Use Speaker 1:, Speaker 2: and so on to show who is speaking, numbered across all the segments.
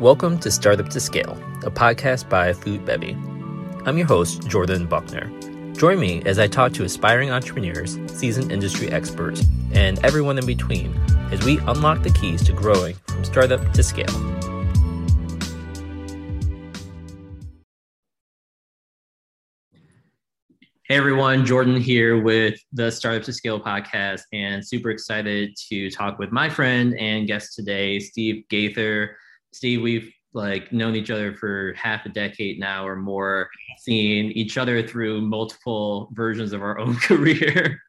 Speaker 1: Welcome to Startup to Scale, a podcast by Food Bevy. I'm your host, Jordan Buckner. Join me as I talk to aspiring entrepreneurs, seasoned industry experts, and everyone in between as we unlock the keys to growing from startup to scale. Hey everyone, Jordan here with the Startup to Scale podcast, and super excited to talk with my friend and guest today, Steve Gaither. Steve, we've like known each other for half a decade now or more, seeing each other through multiple versions of our own career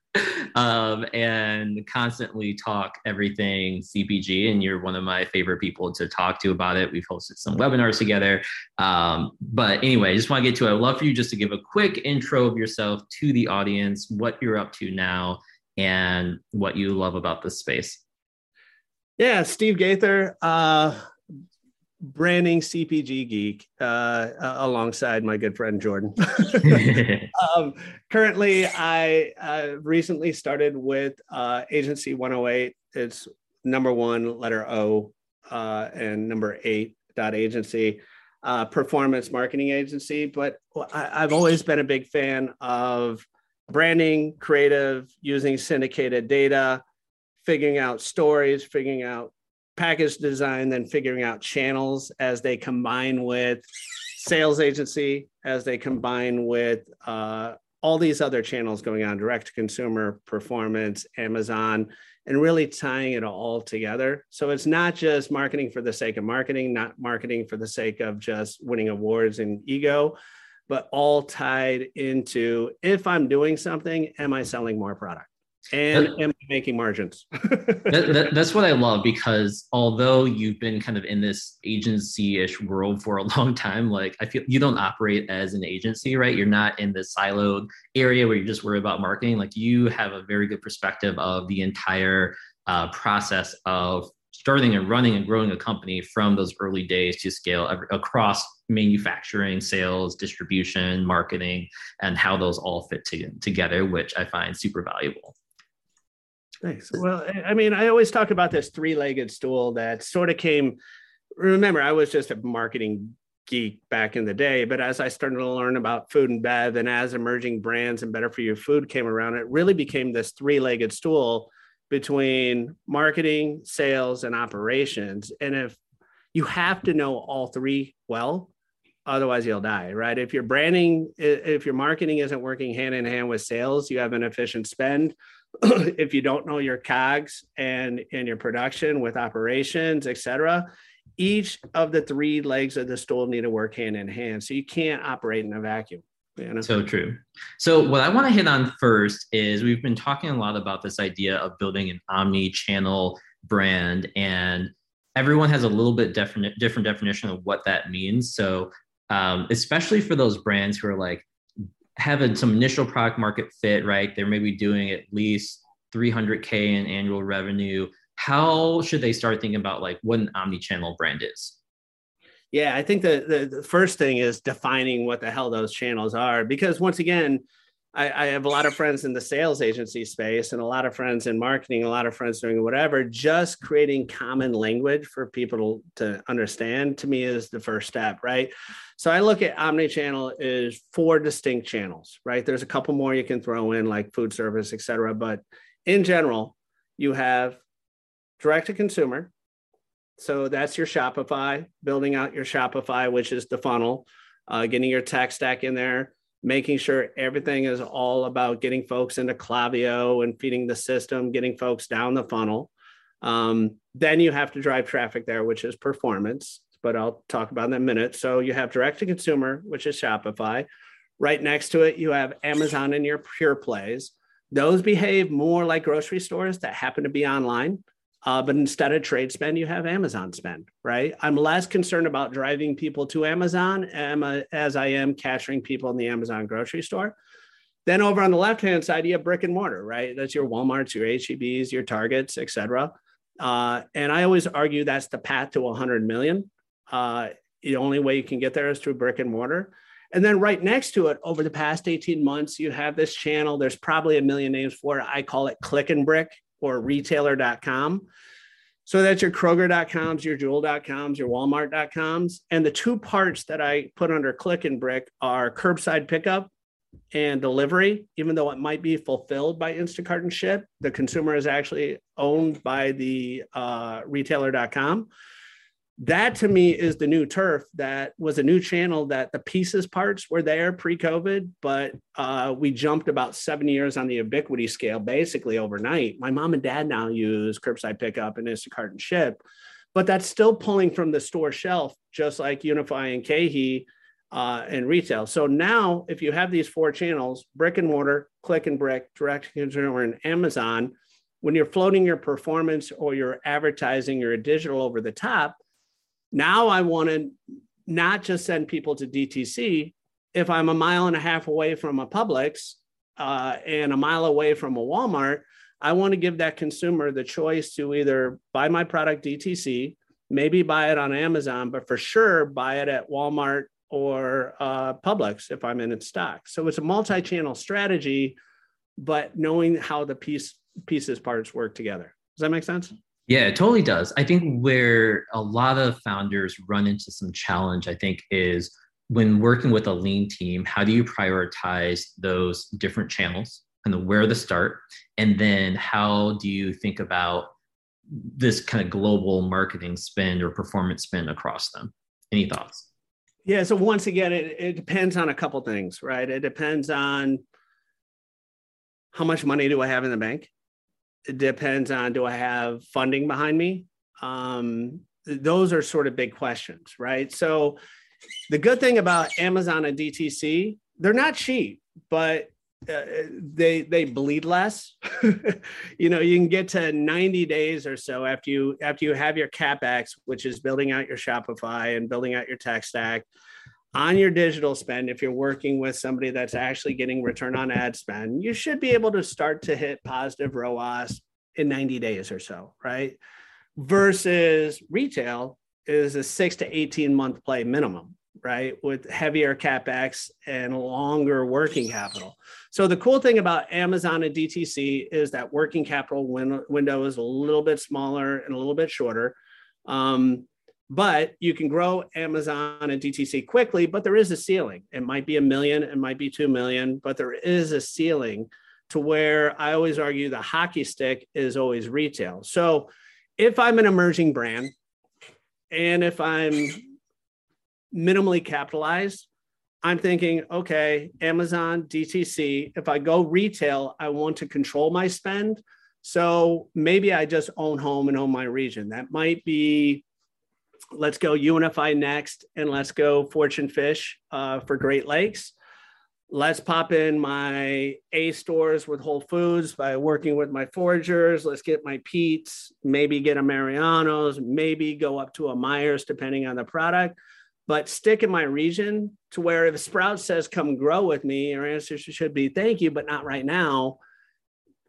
Speaker 1: um, and constantly talk everything CPG. And you're one of my favorite people to talk to about it. We've hosted some webinars together. Um, but anyway, I just want to get to it. I'd love for you just to give a quick intro of yourself to the audience, what you're up to now, and what you love about this space.
Speaker 2: Yeah, Steve Gaither. Uh, branding CPG geek uh, alongside my good friend Jordan. um, currently, I uh, recently started with uh, Agency 108. It's number one, letter O, uh, and number eight dot agency, uh, performance marketing agency. But I, I've always been a big fan of branding, creative, using syndicated data, figuring out stories, figuring out package design, then figuring out channels as they combine with sales agency, as they combine with uh, all these other channels going on direct to consumer, performance, Amazon, and really tying it all together. So it's not just marketing for the sake of marketing, not marketing for the sake of just winning awards and ego, but all tied into if I'm doing something, am I selling more product? And am making margins.
Speaker 1: that, that, that's what I love because although you've been kind of in this agency-ish world for a long time, like I feel you don't operate as an agency, right? You're not in the siloed area where you just worry about marketing. Like you have a very good perspective of the entire uh, process of starting and running and growing a company from those early days to scale across manufacturing, sales, distribution, marketing, and how those all fit to, together, which I find super valuable.
Speaker 2: Thanks. Well, I mean, I always talk about this three legged stool that sort of came. Remember, I was just a marketing geek back in the day, but as I started to learn about food and bev and as emerging brands and better for you food came around, it really became this three legged stool between marketing, sales, and operations. And if you have to know all three well, otherwise you'll die right if your branding if your marketing isn't working hand in hand with sales you have an efficient spend if you don't know your cogs and and your production with operations etc each of the three legs of the stool need to work hand in hand. So you can't operate in a vacuum
Speaker 1: you know? so true. So what i want to hit on first is we've been talking a lot about this idea of building an omni-channel brand and everyone has a little bit different different definition of what that means. So um, especially for those brands who are like having some initial product market fit, right? They're maybe doing at least 300K in annual revenue. How should they start thinking about like what an omni-channel brand is?
Speaker 2: Yeah, I think the, the, the first thing is defining what the hell those channels are. Because once again, I, I, have a lot of friends in the sales agency space and a lot of friends in marketing, a lot of friends doing whatever. Just creating common language for people to, understand to me is the first step, right? So I look at omni-channel is four distinct channels, right? There's a couple more you can throw in like food service, et cetera. But in general, you have direct to consumer. So that's your Shopify, building out your Shopify, which is the funnel, uh, getting your tech stack in there making sure everything is all about getting folks into Klaviyo and feeding the system, getting folks down the funnel. Um, then you have to drive traffic there, which is performance, but I'll talk about in a minute. So you have direct to consumer, which is Shopify. Right next to it, you have Amazon and your pure plays. Those behave more like grocery stores that happen to be online. Uh, but instead of trade spend, you have Amazon spend, right? I'm less concerned about driving people to Amazon as I am capturing people in the Amazon grocery store. Then over on the left hand side, you have brick and mortar, right? That's your WalMarts, your HEBs, your Targets, et cetera. Uh, and I always argue that's the path to 100 million. Uh, the only way you can get there is through brick and mortar. And then right next to it, over the past 18 months, you have this channel. There's probably a million names for it. I call it Click and Brick or retailer.com. So that's your Kroger.coms, your Jewel.coms, your Walmart.coms. And the two parts that I put under click and brick are curbside pickup and delivery, even though it might be fulfilled by Instacart and ship, the consumer is actually owned by the uh, retailer.com that to me is the new turf that was a new channel that the pieces parts were there pre-covid but uh, we jumped about seven years on the ubiquity scale basically overnight. My mom and dad now use curbside pickup and instacart and ship but that's still pulling from the store shelf just like UNFI and KeHE uh, and retail. So now if you have these four channels brick and mortar click and brick direct consumer and amazon when you're floating your performance or your advertising or digital over the top now I want to not just send people to DTC. If I'm a mile and a half away from a Publix uh, and a mile away from a Walmart, I want to give that consumer the choice to either buy my product DTC, maybe buy it on Amazon, but for sure buy it at Walmart or uh, Publix if I'm in stock. So it's a multi-channel strategy, but knowing how the piece pieces parts work together. Does that make sense?
Speaker 1: Yeah, it totally does. I think where a lot of founders run into some challenge, I think, is when working with a lean team, how do you prioritize those different channels and where to start? And then how do you think about this kind of global marketing spend or performance spend across them? Any thoughts?
Speaker 2: Yeah. So once again, it, it depends on a couple things, right? It depends on how much money do I have in the bank? It depends on do I have funding behind me? Um, those are sort of big questions, right? So the good thing about Amazon and DTC, they're not cheap, but uh, they they bleed less. you know, you can get to 90 days or so after you after you have your capex, which is building out your Shopify and building out your tech stack on your digital spend, if you're working with somebody that's actually getting return on ad spend, you should be able to start to hit positive ROAS in 90 days or so, right? Versus retail is a six to 18 month play minimum, right? With heavier capex and longer working capital. So the cool thing about Amazon and DTC is that working capital win- window is a little bit smaller and a little bit shorter. Um, but you can grow Amazon and DTC quickly, but there is a ceiling. It might be a million, it might be 2 million, but there is a ceiling to where I always argue the hockey stick is always retail. So if I'm an emerging brand and if I'm minimally capitalized, I'm thinking, okay, Amazon, DTC, if I go retail, I want to control my spend. So maybe I just own home and own my region. That might be let's go UNFI next and let's go Fortune Fish uh, for Great Lakes. Let's pop in my A stores with Whole Foods by working with my foragers. Let's get my Pete's, maybe get a Mariano's, maybe go up to a Meijers depending on the product, but stick in my region to where if Sprout says come grow with me, your answer should be thank you, but not right now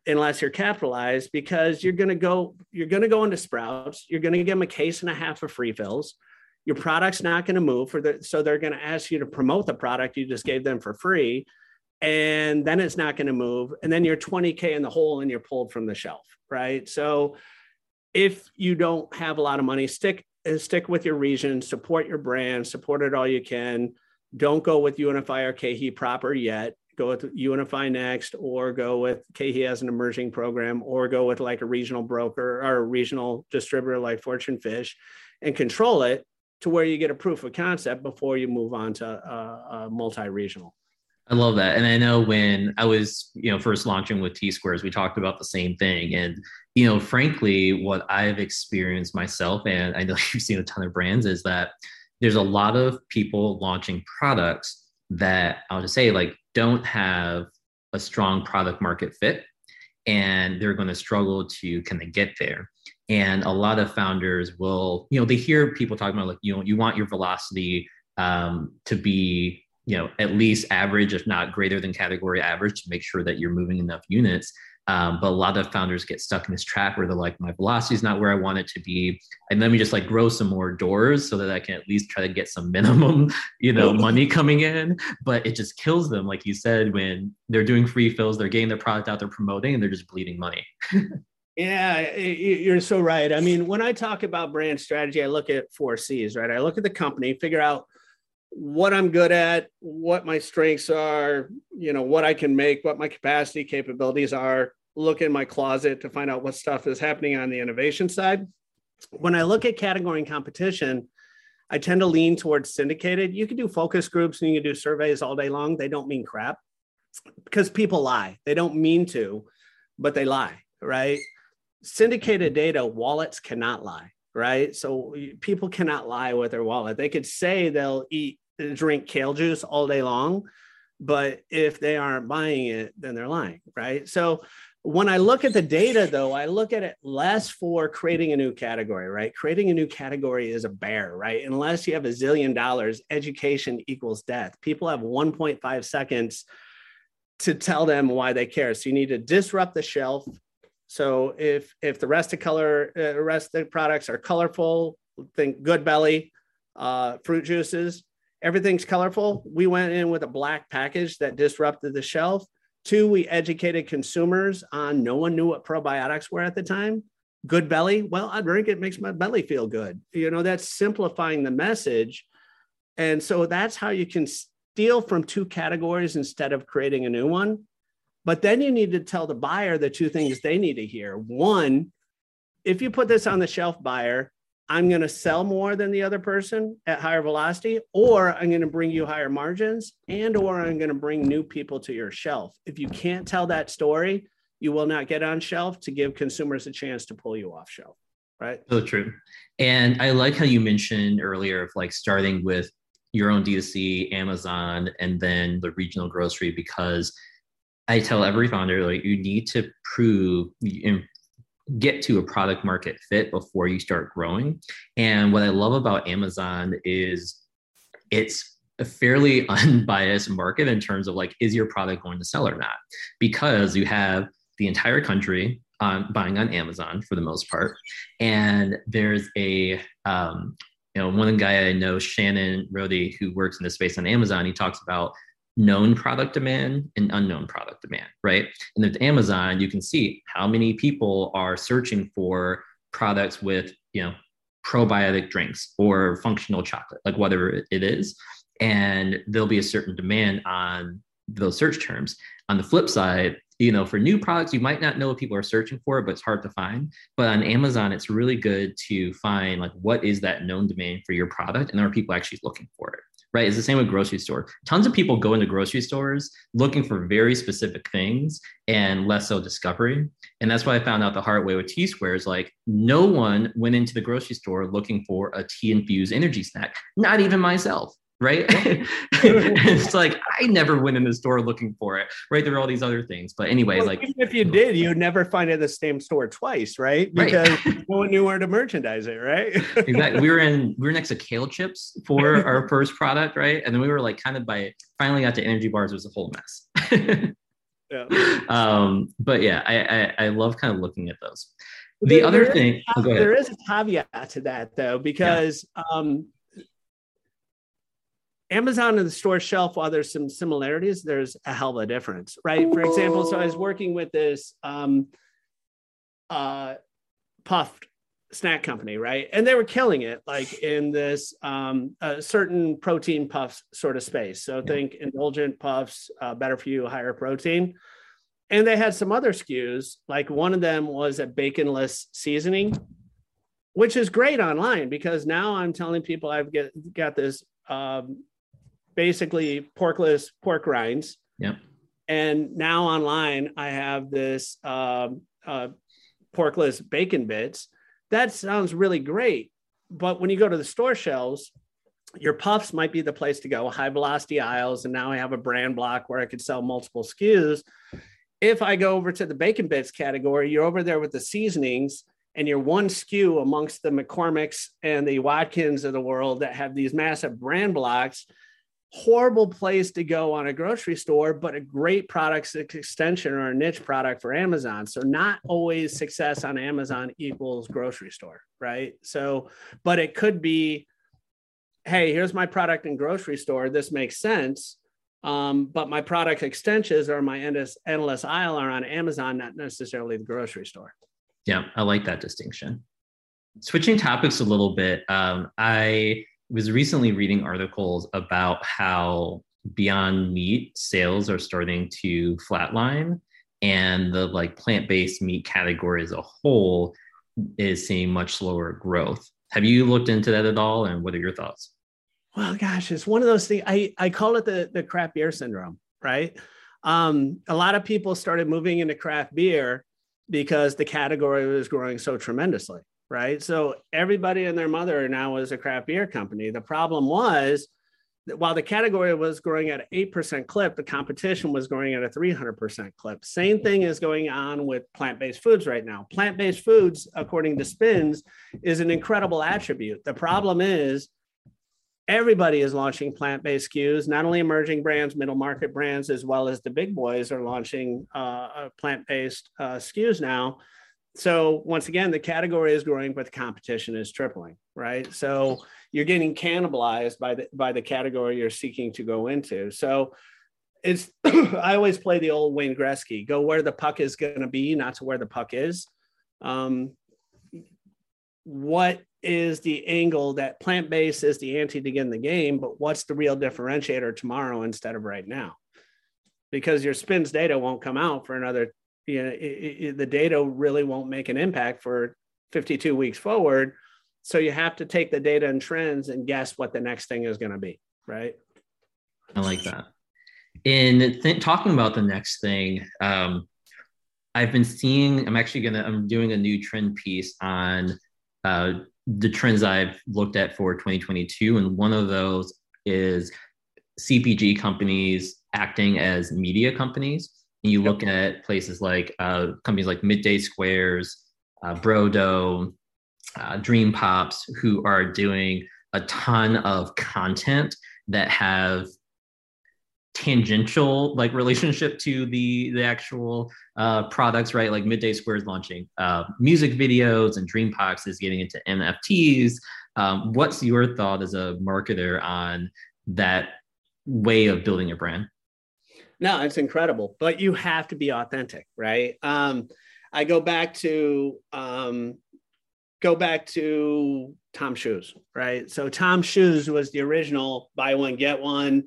Speaker 2: unless you're capitalized because you're going to go you're going to go into sprouts you're going to give them a case and a half of free fills. Your product's not going to move for the so they're going to ask you to promote the product you just gave them for free and then it's not going to move and then you're 20k in the hole and you're pulled from the shelf right? So if you don't have a lot of money stick uh, stick with your region support your brand support it all you can. Don't go with UNFI or KeHE proper yet go with UNFI next, or go with KeHE as an emerging program, or go with like a regional broker or a regional distributor like Fortune Fish and control it to where you get a proof of concept before you move on to a multi-regional.
Speaker 1: I love that. And I know when I was, you know, first launching with T Squares, we talked about the same thing. And, you know, frankly, what I've experienced myself, and I know you've seen a ton of brands, is that there's a lot of people launching products that I'll just say like don't have a strong product market fit and they're going to struggle to kind of get there? And a lot of founders will you know they hear people talking about like you know you want your velocity um, to be you know at least average if not greater than category average to make sure that you're moving enough units um, but a lot of founders get stuck in this trap where they're like, my velocity is not where I want it to be. And let me just like grow some more doors so that I can at least try to get some minimum, you know, money coming in. But it just kills them, like you said, when they're doing free fills, they're getting their product out, they're promoting, and they're just bleeding money.
Speaker 2: Yeah, you're so right. I mean, when I talk about brand strategy, I look at four C's, right? I look at the company, figure out what I'm good at, what my strengths are, you know, what I can make, what my capacity capabilities are, look in my closet to find out what stuff is happening on the innovation side. When I look at category and competition, I tend to lean towards syndicated. You can do focus groups and you can do surveys all day long. They don't mean crap because people lie. They don't mean to, but they lie, right? Syndicated data, wallets cannot lie, right? So people cannot lie with their wallet. They could say they'll eat, drink kale juice all day long, but if they aren't buying it, then they're lying, right? So when I look at the data, though, I look at it less for creating a new category, right? Creating a new category is a bear, right? Unless you have a zillion dollars, education equals death. People have 1.5 seconds to tell them why they care. So you need to disrupt the shelf. So if if the rest of color, uh, rest of the products are colorful, think Goodbelly, uh, fruit juices, everything's colorful. We went in with a black package that disrupted the shelf Two, we educated consumers on no one knew what probiotics were at the time. Good belly. well, I drink it, makes my belly feel good. You know, that's simplifying the message. And so that's how you can steal from two categories instead of creating a new one. But then you need to tell the buyer the two things they need to hear. One, if you put this on the shelf, buyer, I'm going to sell more than the other person at higher velocity, or I'm going to bring you higher margins, and or I'm going to bring new people to your shelf. If you can't tell that story, you will not get on shelf to give consumers a chance to pull you off shelf. Right.
Speaker 1: So true. And I like how you mentioned earlier of like starting with your own D2C, Amazon, and then the regional grocery because I tell every founder like you need to prove get to a product market fit before you start growing. And what I love about Amazon is it's a fairly unbiased market in terms of like, is your product going to sell or not? Because you have the entire country on buying on Amazon for the most part. And there's a, um, you know, one guy I know, Shannon Rody, who works in the space on Amazon, he talks about known product demand and unknown product demand, right? And with Amazon, you can see how many people are searching for products with, you know, probiotic drinks or functional chocolate, like whatever it is. And there'll be a certain demand on those search terms. On the flip side, you know, for new products, you might not know what people are searching for, but it's hard to find. But on Amazon, it's really good to find like what is that known demand for your product and are people actually looking for it right? It's the same with grocery store. Tons of people go into grocery stores looking for very specific things and less so discovery. And that's why I found out the hard way with T squares. Like no one went into the grocery store looking for a tea infused energy snack, not even myself right? it's like I never went in the store looking for it, right? There were all these other things, but anyway, well, like
Speaker 2: if you did, you'd never find it at the same store twice, right? Because right. no one knew where to merchandise it, right?
Speaker 1: exactly. We were in we were next to kale chips for our first product, right? And then we were like kind of by finally got to energy bars It was a whole mess. yeah. Um, but yeah, I, I I love kind of looking at those. The there, other
Speaker 2: there
Speaker 1: thing,
Speaker 2: is, oh, there is a caveat to that though, because yeah. um, Amazon and the store shelf, while there's some similarities, there's a hell of a difference, right? For example, so I was working with this um, uh, puffed snack company, right? And they were killing it, like in this um, certain protein puffs sort of space. So think indulgent puffs, uh, better for you, higher protein. And they had some other SKUs, like one of them was a baconless seasoning, which is great online because now I'm telling people I've get, got this um, basically porkless pork rinds.
Speaker 1: Yeah.
Speaker 2: And now online, I have this um, uh, porkless bacon bits. That sounds really great. But when you go to the store shelves, your puffs might be the place to go, high velocity aisles. And now I have a brand block where I could sell multiple SKUs. If I go over to the bacon bits category, you're over there with the seasonings and you're one SKU amongst the McCormick's and the Watkins of the world that have these massive brand blocks horrible place to go on a grocery store, but a great product extension or a niche product for Amazon. So not always success on Amazon equals grocery store, right? So, but it could be, hey, here's my product in grocery store. This makes sense. Um, but my product extensions or my endless, endless aisle are on Amazon, not necessarily the grocery store.
Speaker 1: Yeah, I like that distinction. Switching topics a little bit, um, I was recently reading articles about how Beyond Meat sales are starting to flatline, and the like plant-based meat category as a whole is seeing much slower growth. Have you looked into that at all, and what are your thoughts?
Speaker 2: Well, gosh, it's one of those things. I I call it the the craft beer syndrome, right? Um, a lot of people started moving into craft beer because the category was growing so tremendously, right? So everybody and their mother now is a craft beer company. The problem was that while the category was growing at an 8% clip, the competition was growing at a 300% clip. Same thing is going on with plant based foods right now. Plant based foods, according to Spins, is an incredible attribute. The problem is, everybody is launching plant-based SKUs. Not only emerging brands, middle market brands, as well as the big boys are launching uh, plant-based uh, SKUs now. So once again, the category is growing, but the competition is tripling, right? So you're getting cannibalized by the by the category you're seeking to go into. So it's I always play the old Wayne Gretzky: go where the puck is going to be, not to where the puck is. Um, what is the angle that plant based is the ante to get in the game, but what's the real differentiator tomorrow instead of right now? Because your spins data won't come out for another, you know, it, it, the data really won't make an impact for 52 weeks forward. So you have to take the data and trends and guess what the next thing is going to be, right?
Speaker 1: I like that. In th- talking about the next thing, um, I've been seeing, I'm actually to, I'm doing a new trend piece on uh, the trends I've looked at for 2022. And one of those is CPG companies acting as media companies. And you yep. look at places like uh, companies like Midday Squares, uh, Brodo, uh, Dream Pops, who are doing a ton of content that have tangential like relationship to the the actual uh, products, right? Like Midday Squares launching uh, music videos, and Dream Pops is getting into NFTs. Um, what's your thought as a marketer on that way of building a brand?
Speaker 2: No, it's incredible, but you have to be authentic, right? Um, I go back to um, go back to Tom Shoes, right? So Tom Shoes was the original buy one get one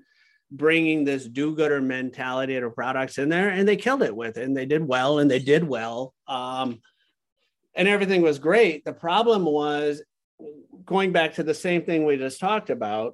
Speaker 2: bringing this do-gooder mentality to products in there and they killed it with it and they did well and they did well um, and everything was great the problem was going back to the same thing we just talked about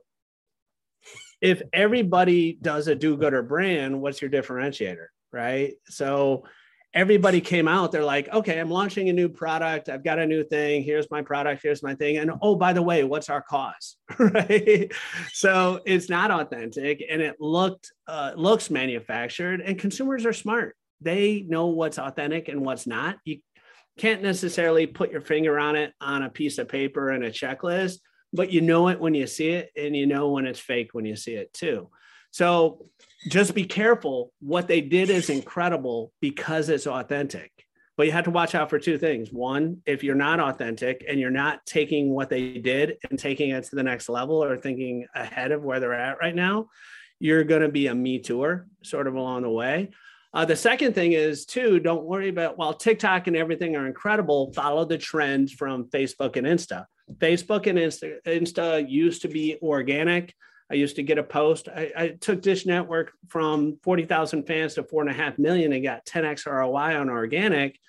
Speaker 2: if everybody does a do-gooder brand what's your differentiator right? So everybody came out they're like okay i'm launching a new product. I've got a new thing. Here's my product. Here's my thing. And oh by the way what's our cost? Right? So it's not authentic and it looked uh, looks manufactured and consumers are smart. They know what's authentic and what's not. You can't necessarily put your finger on it on a piece of paper and a checklist but you know it when you see it and you know when it's fake when you see it too so just be careful. What they did is incredible because it's authentic. But you have to watch out for two things. One, if you're not authentic and you're not taking what they did and taking it to the next level or thinking ahead of where they're at right now, you're going to be a me tour sort of along the way. Uh, the second thing is too, don't worry about while TikTok and everything are incredible, follow the trends from Facebook and Insta. Facebook and Insta, Insta used to be organic. I used to get a post. I, I took Dish Network from 40,000 fans to four and a half million and got 10x ROI on organic.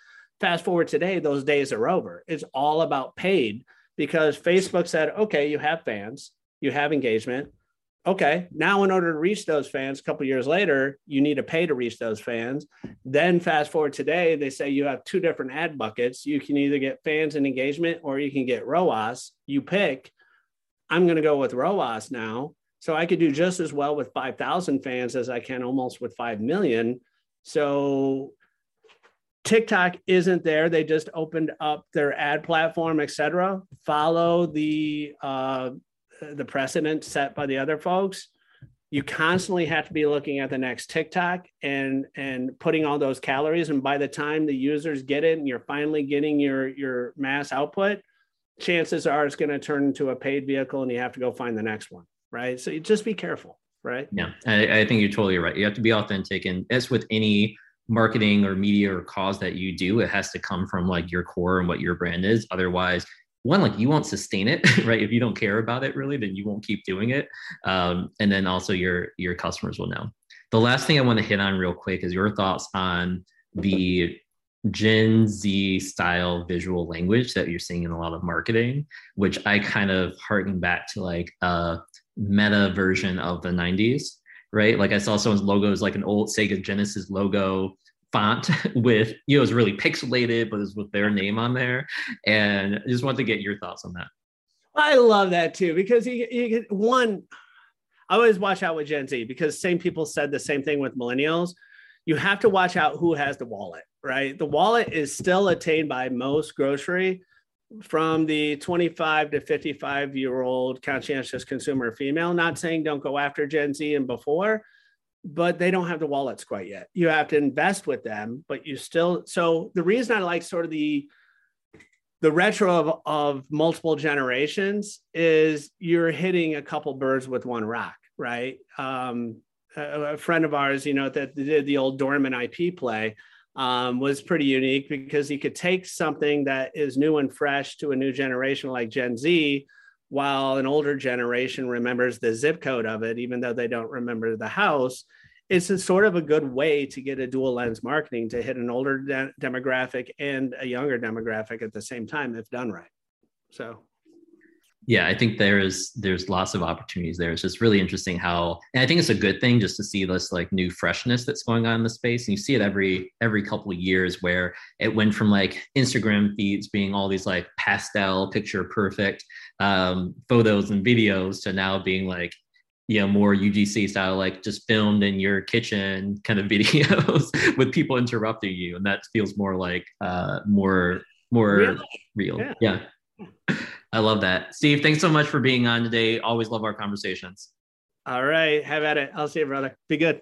Speaker 2: Fast forward today, those days are over. It's all about paid because Facebook said, okay, you have fans, you have engagement. Okay, now in order to reach those fans a couple years later, you need to pay to reach those fans. Then fast forward today, they say you have two different ad buckets. You can either get fans and engagement or you can get ROAS. You pick. I'm going to go with ROAS now so I could do just as well with 5,000 fans as I can almost with 5 million. So TikTok isn't there. They just opened up their ad platform, etc. Follow the uh, the precedent set by the other folks. You constantly have to be looking at the next TikTok and and putting all those calories. And by the time the users get it and you're finally getting your your mass output, chances are it's going to turn into a paid vehicle and you have to go find the next one right? So you just be careful, right?
Speaker 1: Yeah, I, I think you're totally right. You have to be authentic, and as with any marketing or media or cause that you do, it has to come from like your core and what your brand is. Otherwise, one like you won't sustain it right? If you don't care about it really then you won't keep doing it. Um, and then also your your customers will know. The last thing i want to hit on real quick is your thoughts on the gen z style visual language that you're seeing in a lot of marketing which i kind of harken back to like a meta version of the 90s right? Like i saw someone's logo is like an old sega genesis logo font with you know it's really pixelated but it's with their name on there. And i just want to get your thoughts on that.
Speaker 2: I love that too because you, you one i always watch out with gen z because same people said the same thing with millennials. You have to watch out who has the wallet right? The wallet is still attained by most grocery from the 25 to 55 year old conscientious consumer female. Not saying don't go after gen z and before but they don't have the wallets quite yet. You have to invest with them, but you still. So the reason I like sort of the the retro of, of multiple generations is you're hitting a couple birds with one rock, right? Um, a, a, friend of ours, you know, that did the old Dorman IP play um, was pretty unique because he could take something that is new and fresh to a new generation like Gen Z, while an older generation remembers the zip code of it, even though they don't remember the house, it's a sort of a good way to get a dual lens marketing to hit an older de- demographic and a younger demographic at the same time if done right. So
Speaker 1: yeah i think there's there's lots of opportunities there it's just really interesting how and i think it's a good thing just to see this like new freshness that's going on in the space and you see it every every couple of years where it went from like instagram feeds being all these like pastel picture perfect um, photos and videos to now being like you know more UGC style, like just filmed in your kitchen kind of videos with people interrupting you, and that feels more like uh, more more real. real. Yeah. yeah. I love that. Steve, thanks so much for being on today. Always love our conversations.
Speaker 2: All right. Have at it. I'll see you, brother. Be good.